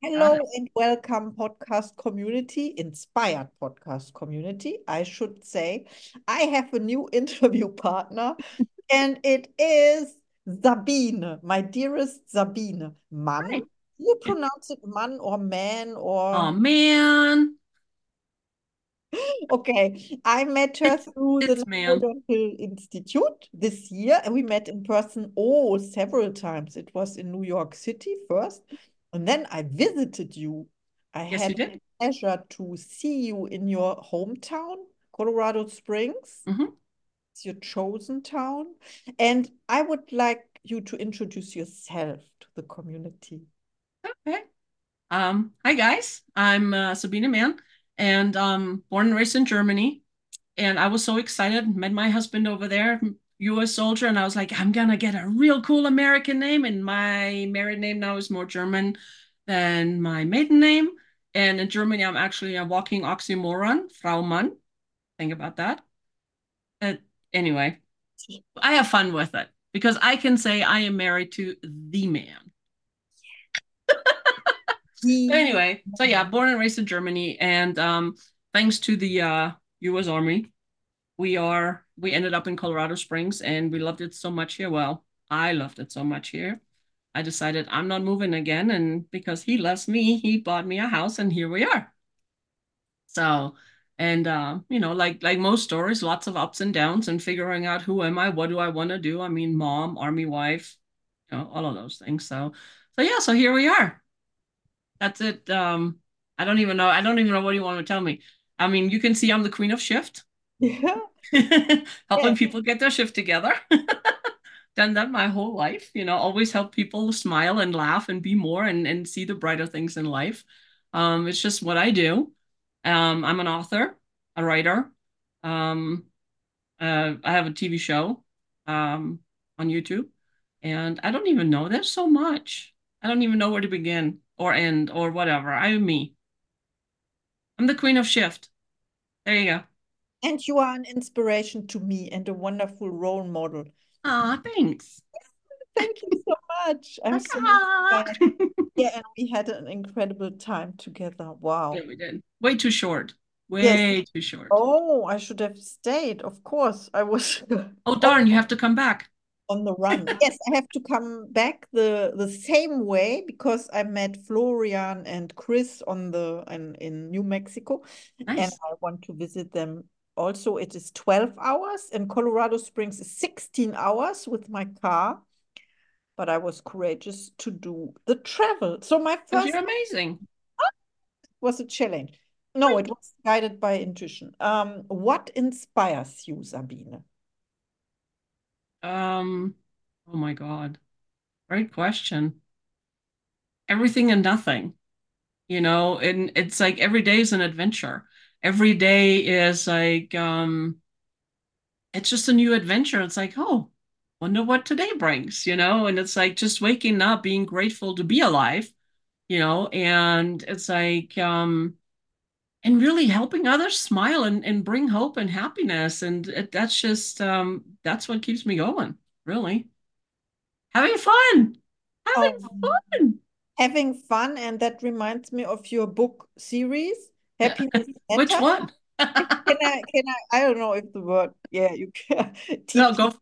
Hello ah. and welcome, podcast community, inspired podcast community. I should say, I have a new interview partner, and it is Sabine, my dearest Sabine. Mann. Hi. You pronounce it man or man or? Oh man. Okay, I met her It's, through the it's man. Dental Institute this year, and we met in person, oh, several times. It was in New York City first, and then I visited you. I Yes, had the pleasure to see you in your hometown, Colorado Springs. hmm It's your chosen town. And I would like you to introduce yourself to the community. Okay. Um, hi guys. I'm uh, Sabine Mann and um born and raised in Germany. And I was so excited, met my husband over there, US soldier, and I was like, I'm gonna get a real cool American name. And my married name now is more German than my maiden name. And in Germany, I'm actually a walking oxymoron, Frau Mann. Think about that. Uh, anyway, I have fun with it because I can say I am married to the man. He, Anyway, so yeah, born and raised in Germany, and um, thanks to the uh, U.S. Army, we are we ended up in Colorado Springs, and we loved it so much here. Well, I loved it so much here. I decided I'm not moving again, and because he loves me, he bought me a house, and here we are. So, and uh, you know, like like most stories, lots of ups and downs, and figuring out who am I, what do I want to do. I mean, mom, army wife, you know, all of those things. So, so yeah, so here we are. That's it. Um, I don't even know. I don't even know what you want to tell me. I mean, you can see I'm the queen of shift, yeah, helping yeah. people get their shift together. Done that my whole life, you know, always help people smile and laugh and be more and, and see the brighter things in life. Um, it's just what I do. Um, I'm an author, a writer. Um, uh, I have a TV show um, on YouTube, and I don't even know. There's so much. I don't even know where to begin or end or whatever. I'm me. I'm the queen of shift. There you go. And you are an inspiration to me and a wonderful role model. Ah, thanks. Thank you so much. I'm so ah. Yeah, and we had an incredible time together. Wow. Yeah, we did. Way too short. Yes. Way too short. Oh, I should have stayed. Of course. I was Oh, darn, you have to come back. on the run. Yes, I have to come back the the same way because I met Florian and Chris on the in, in New Mexico and I want to visit them. Also, it is 12 hours and Colorado Springs is 16 hours with my car. but I was courageous to do the travel. So my first you're amazing. was a challenge. No, it was guided by intuition. Um, what inspires you, Sabine? Um, oh my God. Great question. Everything and nothing. you know, and it's like every day is an adventure. Every day is like um it's just a new adventure. It's like, oh, wonder what today brings, you know? And it's like just waking up, being grateful to be alive, you know, and it's like um and really helping others smile and, and bring hope and happiness. And it, that's just um that's what keeps me going, really. Having fun. Having Um, fun. having fun, and that reminds me of your book series, Happiness Which one? Can I, can I, I don't know if the word, yeah, you can No, go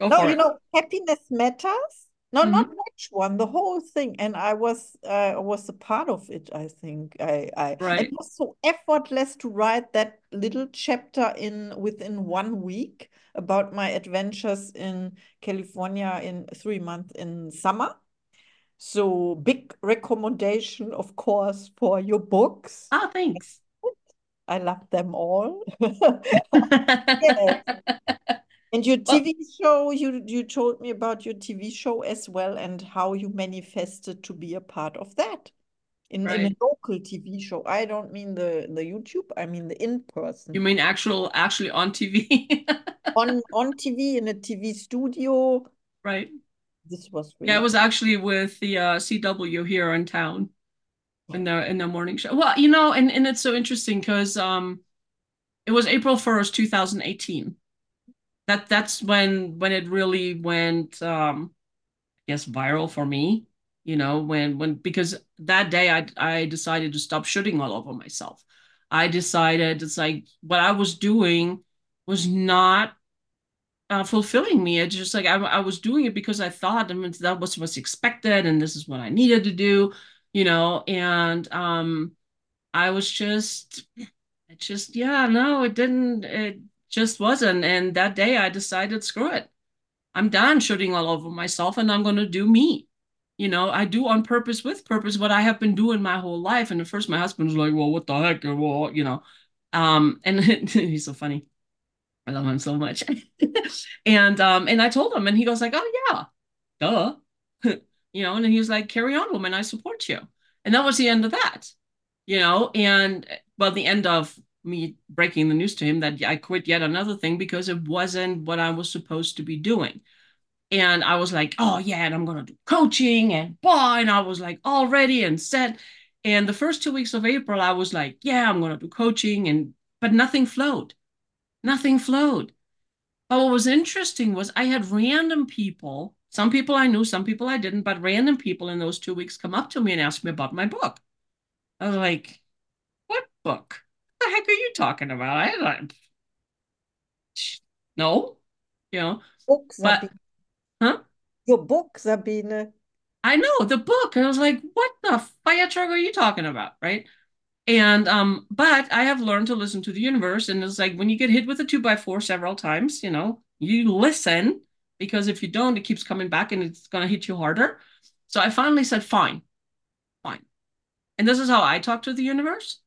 go No, you it. know, happiness matters. No, not Mhm. which one, the whole thing. And I was uh, was a part of it, I think. I, I it was so effortless to write that little chapter in within one week about my adventures in California in three months in summer. So big recommendation, of course, for your books. Ah, thanks. I love them all. Yes. And your Well, TV show, you you told me about your TV show as well and how you manifested to be a part of that in in a local TV show. I don't mean the the YouTube, I mean the in-person You mean actual, actually on TV? on on TV in a TV studio. Right. This was Yeah, it was actually with the uh, CW here in town in the in the morning show. Well, you know, and and it's so interesting because um it was April 1st, 2018. That that's when when it really went um I guess viral for me. you know, when when because that day I I decided to stop shooting all over myself. I decided it's like what I was doing was not uh, fulfilling me. It's just like I, I was doing it because I thought I mean, that was what's expected and this is what I needed to do, you know, and um I was just it just yeah, no, it didn't it just wasn't. And that day I decided, screw it. I'm done shooting all over myself and I'm gonna do me. You know, I do on purpose with purpose what I have been doing my whole life. And at first my husband was like, Well, what the heck? Well, you know. Um, and he's so funny. I love him so much. and um, and I told him, and he goes like, "Oh yeah, duh," you know. And he was like, "Carry on, woman. I support you." And that was the end of that, you know. And well, the end of me breaking the news to him that I quit yet another thing because it wasn't what I was supposed to be doing. And I was like, "Oh yeah, and I'm gonna do coaching and blah," and I was like all ready and set. And the first two weeks of April, I was like, "Yeah, I'm gonna do coaching," and but nothing flowed Nothing flowed. But what was interesting was I had random people, some people I knew, some people I didn't, but random people in those two weeks come up to me and ask me about my book. I was like, what book? What the heck are you talking about? I like, no, you know. Book, but, huh? Your book, Sabine. Uh, I know the book. I was like, what the fire truck are you talking about? Right. And um, but I have learned to listen to the universe, and it's like when you get hit with a two by four several times, you know, you listen because if you don't, it keeps coming back and it's gonna hit you harder. So I finally said, fine, fine. And this is how I talk to the universe.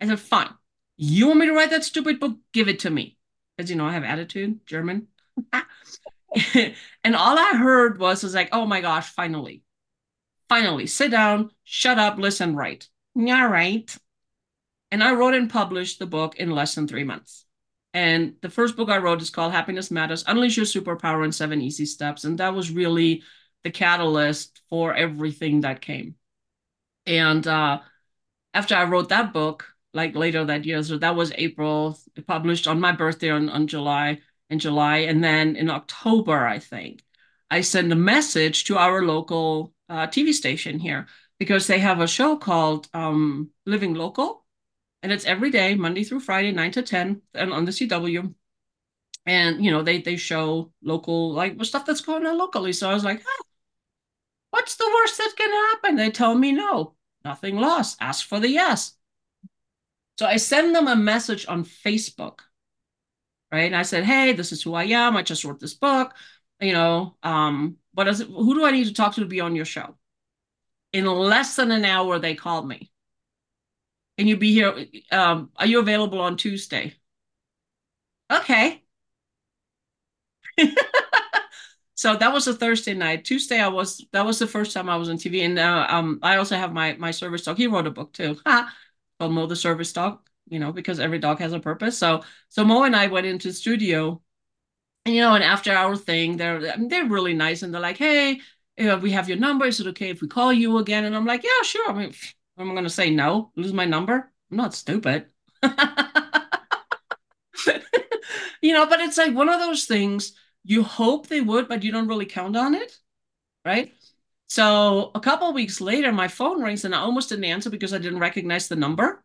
I said, fine. You want me to write that stupid book? Give it to me. Because you know, I have attitude, German. and all I heard was was like, oh my gosh, finally. Finally, sit down, shut up, listen, write. All right. And I wrote and published the book in less than three months. And the first book I wrote is called Happiness Matters Unleash Your Superpower in Seven Easy Steps. And that was really the catalyst for everything that came. And uh, after I wrote that book, like later that year, so that was April, published on my birthday on, on July, in July. And then in October, I think, I sent a message to our local uh, TV station here because they have a show called um, Living Local, and it's every day, Monday through Friday, nine to ten, and on the CW. And you know, they they show local like stuff that's going on locally. So I was like, ah, what's the worst that can happen? They tell me no, nothing lost. Ask for the yes. So I send them a message on Facebook, right? And I said, hey, this is who I am. I just wrote this book. You know, um, what is it? Who do I need to talk to to be on your show? In less than an hour they called me. And you be here um, are you available on tuesday? Okay. So that was a thursday night. Tuesday i was that was the first time i was on tv and uh, um, i also have my my service dog. He wrote a book too. Called mo the service dog you know because every dog has a purpose. So so mo and i went into the studio. And you know an after hour thing they're they're really nice. And they're like hey we have your number. Is it okay if we call you again? And I'm like, yeah, sure. I mean, I'm going to say no, lose my number. I'm not stupid. you know, but it's like one of those things you hope they would, but you don't really count on it. Right. So a couple weeks later, my phone rings and I almost didn't answer because I didn't recognize the number.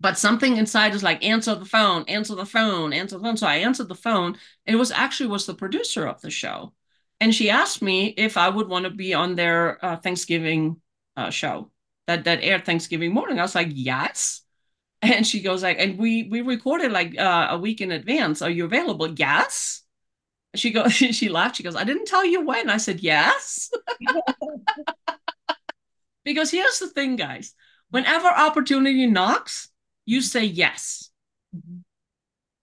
But something inside is like, answer the phone, answer the phone, answer the phone. So I answered the phone. It was actually was the producer of the show and she asked me if I would want to be on their uh, Thanksgiving uh, show that that aired Thanksgiving morning. I was like, yes. And she goes like, and we we recorded like uh, a week in advance. Are you available? Yes. She goes, she laughed. She goes, I didn't tell you when. I said yes. because here's the thing, guys. Whenever opportunity knocks, you say yes. Mm-hmm.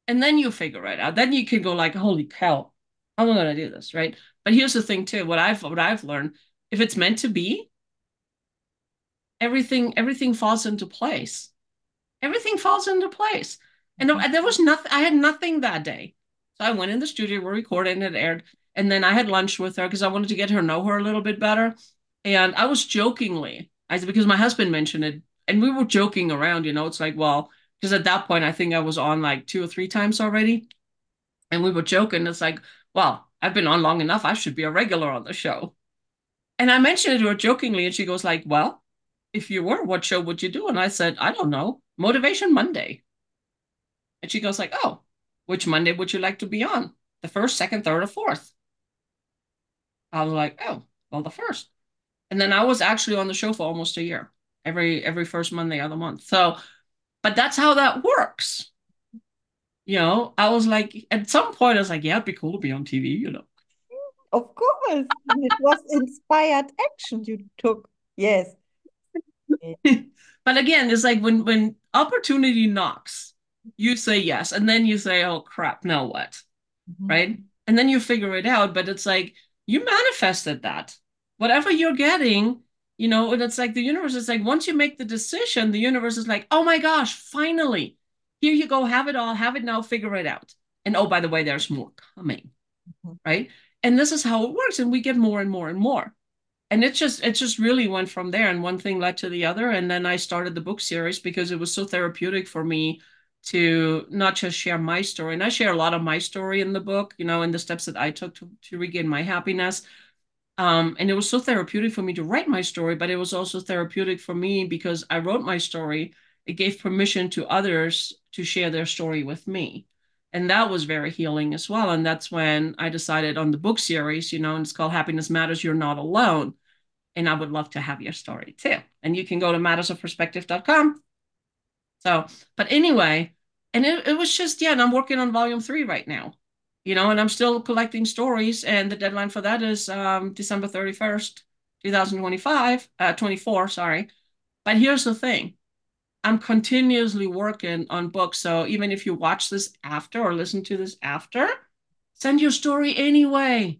And then you figure it out. Then you can go like, holy cow, I'm gonna do this, right? But here's the thing too, what I've what I've learned, if it's meant to be, everything everything falls into place. Everything falls into place. And mm-hmm. there was nothing, I had nothing that day. So I went in the studio, we recorded and it aired. And then I had lunch with her because I wanted to get her know her a little bit better. And I was jokingly, I said, because my husband mentioned it, and we were joking around, you know, it's like, well, because at that point I think I was on like two or three times already. And we were joking. It's like, well, I've been on long enough. I should be a regular on the show. And I mentioned it to her jokingly, and she goes like, "Well, if you were, what show would you do?" And I said, "I don't know, Motivation Monday." And she goes like, "Oh, which Monday would you like to be on? The first, second, third, or fourth?" I was like, "Oh, well, the first." And then I was actually on the show for almost a year, every every first Monday of the month. So, but that's how that works. You know, I was like, at some point, I was like, yeah, it'd be cool to be on TV, you know. Of course. it was inspired action you took. Yes. but again, it's like when when opportunity knocks, you say yes, and then you say, "Oh crap, now what?" Mm-hmm. Right? And then you figure it out. But it's like you manifested that. Whatever you're getting, you know, and it's like the universe is like once you make the decision, the universe is like, "Oh my gosh, finally! Here you go, have it all, have it now, figure it out." And oh, by the way, there's more coming, mm-hmm. right? And this is how it works, and we get more and more and more and it just it just really went from there and one thing led to the other and then i started the book series because it was so therapeutic for me to not just share my story and i share a lot of my story in the book you know and the steps that i took to, to regain my happiness um, and it was so therapeutic for me to write my story but it was also therapeutic for me because i wrote my story it gave permission to others to share their story with me and that was very healing as well and that's when i decided on the book series you know and it's called happiness matters you're not alone and I would love to have your story too. And you can go to mattersofperspective.com. So, but anyway, and it, it was just, yeah, and I'm working on volume three right now, you know, and I'm still collecting stories. And the deadline for that is um, December 31st, 2025, uh, 24, sorry. But here's the thing I'm continuously working on books. So even if you watch this after or listen to this after, send your story anyway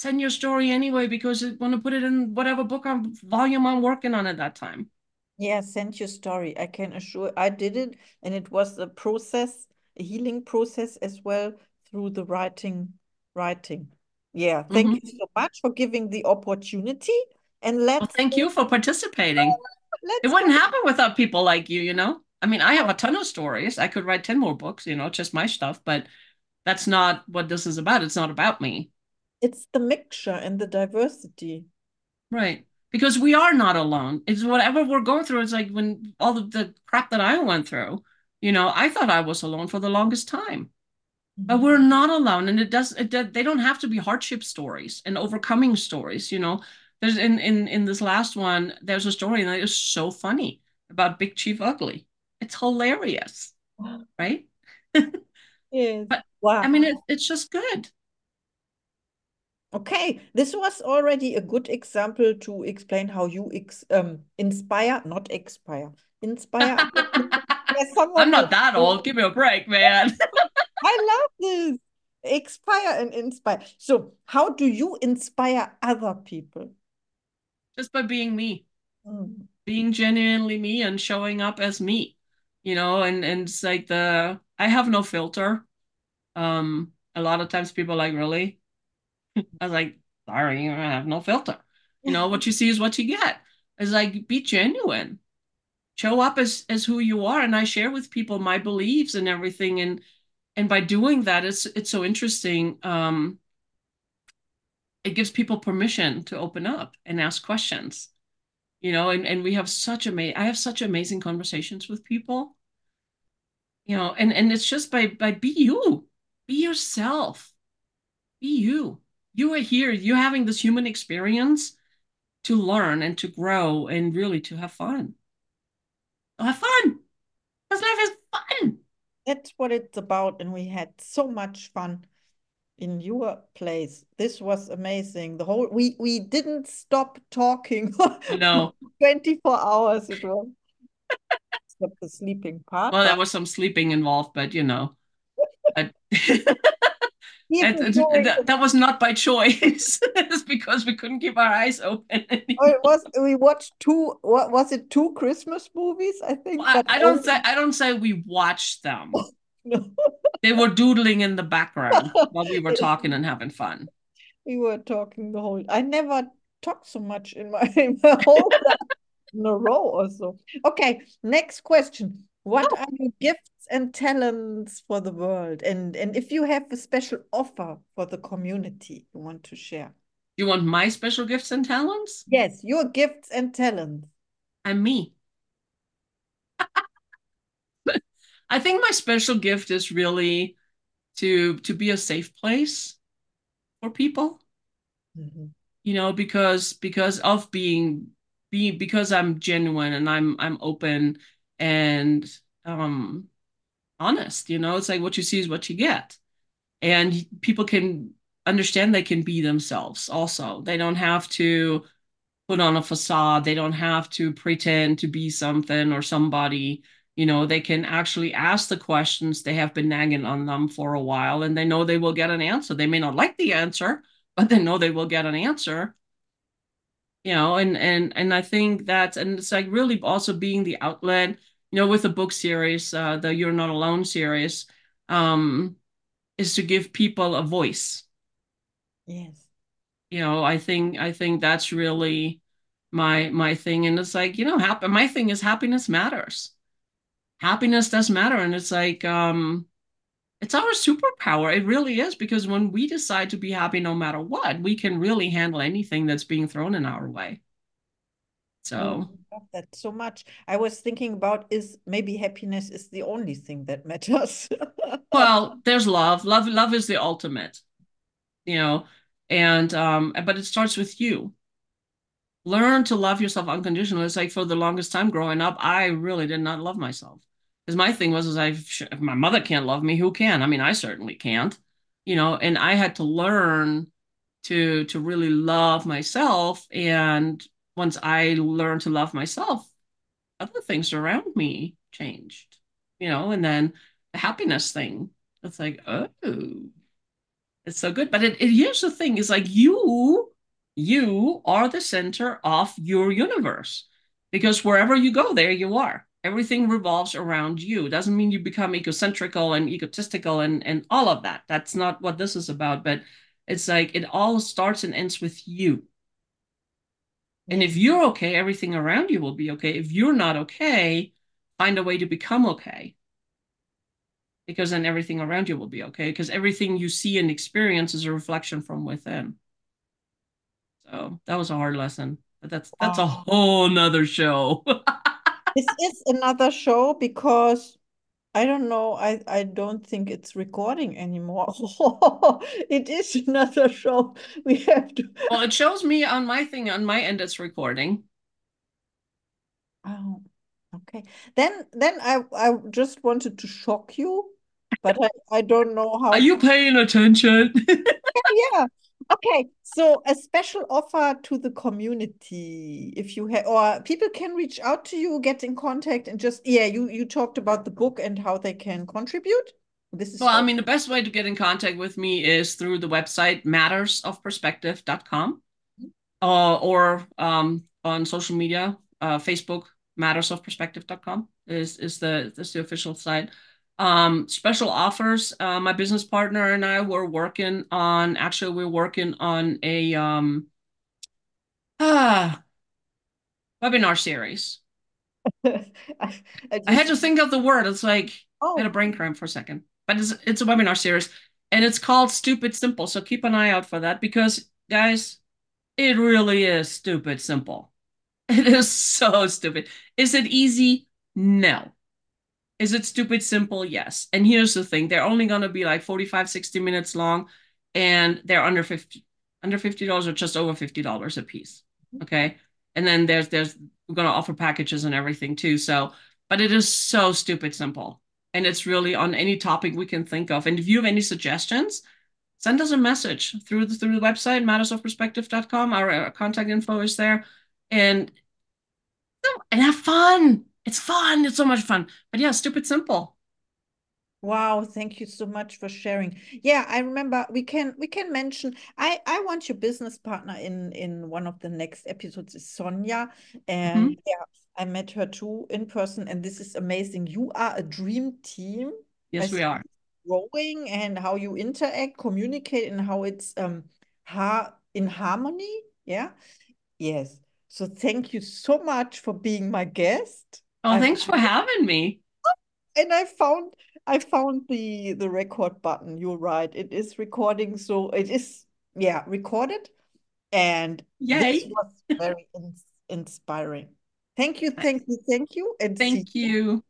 send your story anyway because I want to put it in whatever book I'm volume I'm working on at that time. Yeah, send your story. I can assure I did it and it was a process, a healing process as well through the writing writing. Yeah, thank mm -hmm. you so much for giving the opportunity and let's well, thank you for participating. it wouldn't happen without people like you, you know. I mean, I have a ton of stories. I could write 10 more books, you know, just my stuff, but that's not what this is about. It's not about me it's the mixture and the diversity right because we are not alone it's whatever we're going through it's like when all of the crap that i went through you know i thought i was alone for the longest time mm-hmm. but we're not alone and it does it they don't have to be hardship stories and overcoming stories you know there's in in in this last one there's a story that is so funny about big chief ugly it's hilarious right yeah but wow i mean it, it's just good Okay, this was already a good example to explain how you ex um, inspire, not expire, inspire. I'm not that old. Give me a break, man. I love this. Expire and inspire. So, how do you inspire other people? Just by being me, mm. being genuinely me and showing up as me, you know, and, and it's like the, I have no filter. Um, a lot of times people like, really? I was like, sorry, I have no filter. You know, what you see is what you get. It's like, be genuine. Show up as as who you are. And I share with people my beliefs and everything. And and by doing that, it's it's so interesting. Um, it gives people permission to open up and ask questions. You know, and, and we have such amazing I have such amazing conversations with people. You know, and, and it's just by by be you, be yourself, be you you are here, you're having this human experience to learn and to grow and really to have fun. have fun. Because life is fun. That's what it's about. And we had so much fun in your place. This was amazing. The whole we we didn't stop talking. No. 24 hours it was. Except the sleeping part. Well, there was some sleeping involved, but you know. that, that, was not by choice. it's because we couldn't keep our eyes open. oh, it was. We watched two. What was it? Two Christmas movies, I think. Well, I, I, don't say. I don't say we watched them. They were doodling in the background while we were talking and having fun. We were talking the whole. I never talked so much in my, in my whole in a row or so. Okay, next question. What oh. are your gifts and talents for the world? And and if you have a special offer for the community you want to share. You want my special gifts and talents? Yes, your gifts and talents. I'm me. I think my special gift is really to to be a safe place for people. Mm-hmm. You know, because because of being being because I'm genuine and I'm I'm open and um honest, you know, it's like what you see is what you get. And people can understand they can be themselves also. They don't have to put on a facade. They don't have to pretend to be something or somebody you know they can actually ask the questions they have been nagging on them for a while and they know they will get an answer. They may not like the answer but they know they will get an answer. You know and and and i think that and it's like really also being the outlet you know with the book series uh the you're not alone series um is to give people a voice. Yes. You know i think i think that's really my my thing and it's like you know happy my thing is happiness matters happiness does matter. And it's like um it's our superpower. It really is because when we decide to be happy no matter what we can really handle anything that's being thrown in our way. So I love that so much. I was thinking about is maybe happiness is the only thing that matters. Well there's love. Love love is the ultimate you know and um but it starts with you. Learn to love yourself unconditionally. It's like for the longest time growing up i really did not love myself because my thing was, is I if my mother can't love me, who can? I mean, I certainly can't, you know. And I had to learn to to really love myself. And once I learned to love myself, other things around me changed, you know. And then the happiness thing, it's like, oh, it's so good. But it, it here's the thing: is like you you are the center of your universe because wherever you go, there you are everything revolves around you. It doesn't mean you become egocentrical and egotistical and, and all of that. That's not what this is about. But it's like it all starts and ends with you. And if you're okay, everything around you will be okay. If you're not okay, find a way to become okay. Because then everything around you will be okay. Because everything you see and experience is a reflection from within. So that was a hard lesson. But that's that's a whole nother show. this is another show because I don't know. I, I don't think it's recording anymore. it is another show. We have to. Well, it shows me on my thing on my end. It's recording. Oh, okay. Then then I I just wanted to shock you, but I I don't know how. Are you paying attention? yeah, Okay, so a special offer to the community if you have or people can reach out to you, get in contact and just yeah, you you talked about the book and how they can contribute. This is Well, I mean the best way to get in contact with me is through the website mattersofperspective.com mm-hmm. uh, or um, on social media, uh, Facebook mattersofperspective.com is is the is the official site um, special offers. Uh, my business partner and I were working on, actually, we're working on a um, ah, webinar series. I, I, just... I, had to think of the word. It's like oh. I had a brain cramp for a second, but it's it's a webinar series, and it's called Stupid Simple. So keep an eye out for that because, guys, it really is stupid simple. It is so stupid. Is it easy? No. Is it stupid simple? Yes. And here's the thing they're only going to be like 45, 60 minutes long and they're under 50 under $50 or just over $50 a piece. Mm-hmm. Okay. And then there's there's we're going to offer packages and everything too. So, but it is so stupid simple. And it's really on any topic we can think of. And if you have any suggestions, send us a message through the through the website mattersofperspective.com. Our, our contact info is there. And and have fun it's fun. It's so much fun. But yeah, stupid simple. Wow, thank you so much for sharing. Yeah, I remember we can we can mention I I want your business partner in in one of the next episodes is Sonia and mm -hmm. yeah, I met her too in person and this is amazing. You are a dream team. Yes, we are. Growing and how you interact, communicate and how it's um ha in harmony, yeah? Yes. So thank you so much for being my guest. Oh, I, thanks for having me. And I found I found the the record button. You're right. It is recording, so it is yeah recorded. And Yay. this was very in inspiring. Thank you, thank you, thank you. And thank you. you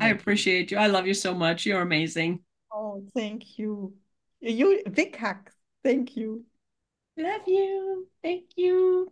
I appreciate you. I love you so much. You're amazing. Oh, thank you. You big hug. Thank you. Love you. Thank you.